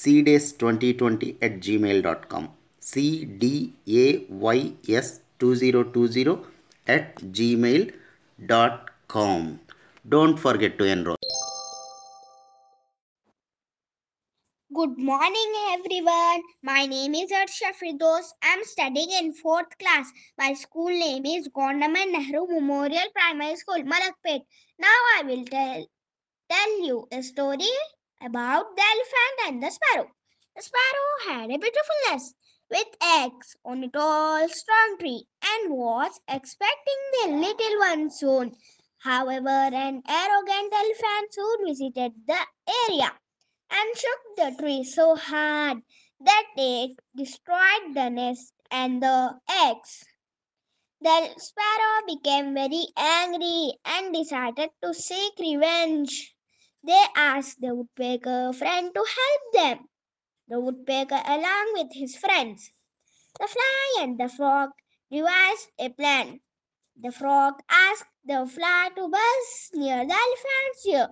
cdays2020 at gmail.com cdays2020 at gmail.com don't forget to enroll Good morning, everyone. My name is Arshiya Firdous. I'm studying in fourth class. My school name is Gondaman Nehru Memorial Primary School, Malakpet. Now I will tell, tell you a story about the elephant and the sparrow. The sparrow had a beautiful nest with eggs on a tall, strong tree and was expecting the little one soon. However, an arrogant elephant soon visited the area and shook the tree so hard that it destroyed the nest and the eggs. The sparrow became very angry and decided to seek revenge. They asked the woodpecker friend to help them. The woodpecker, along with his friends, the fly and the frog, devised a plan. The frog asked the fly to buzz near the elephant's ear.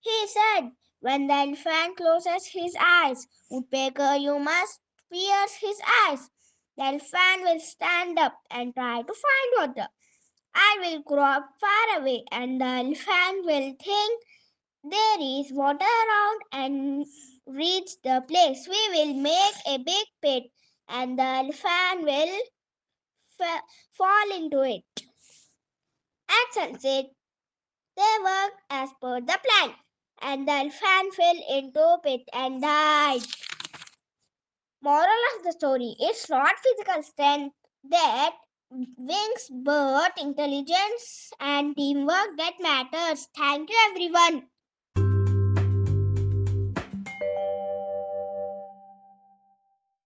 He said, when the elephant closes his eyes, woodpecker, you must pierce his eyes. The elephant will stand up and try to find water. I will crop far away, and the elephant will think there is water around and reach the place. We will make a big pit, and the elephant will fa- fall into it. At sunset, they worked as per the plan and the elephant fell into pit and died. Moral of the story it's not physical strength that wings but intelligence and teamwork that matters. Thank you everyone.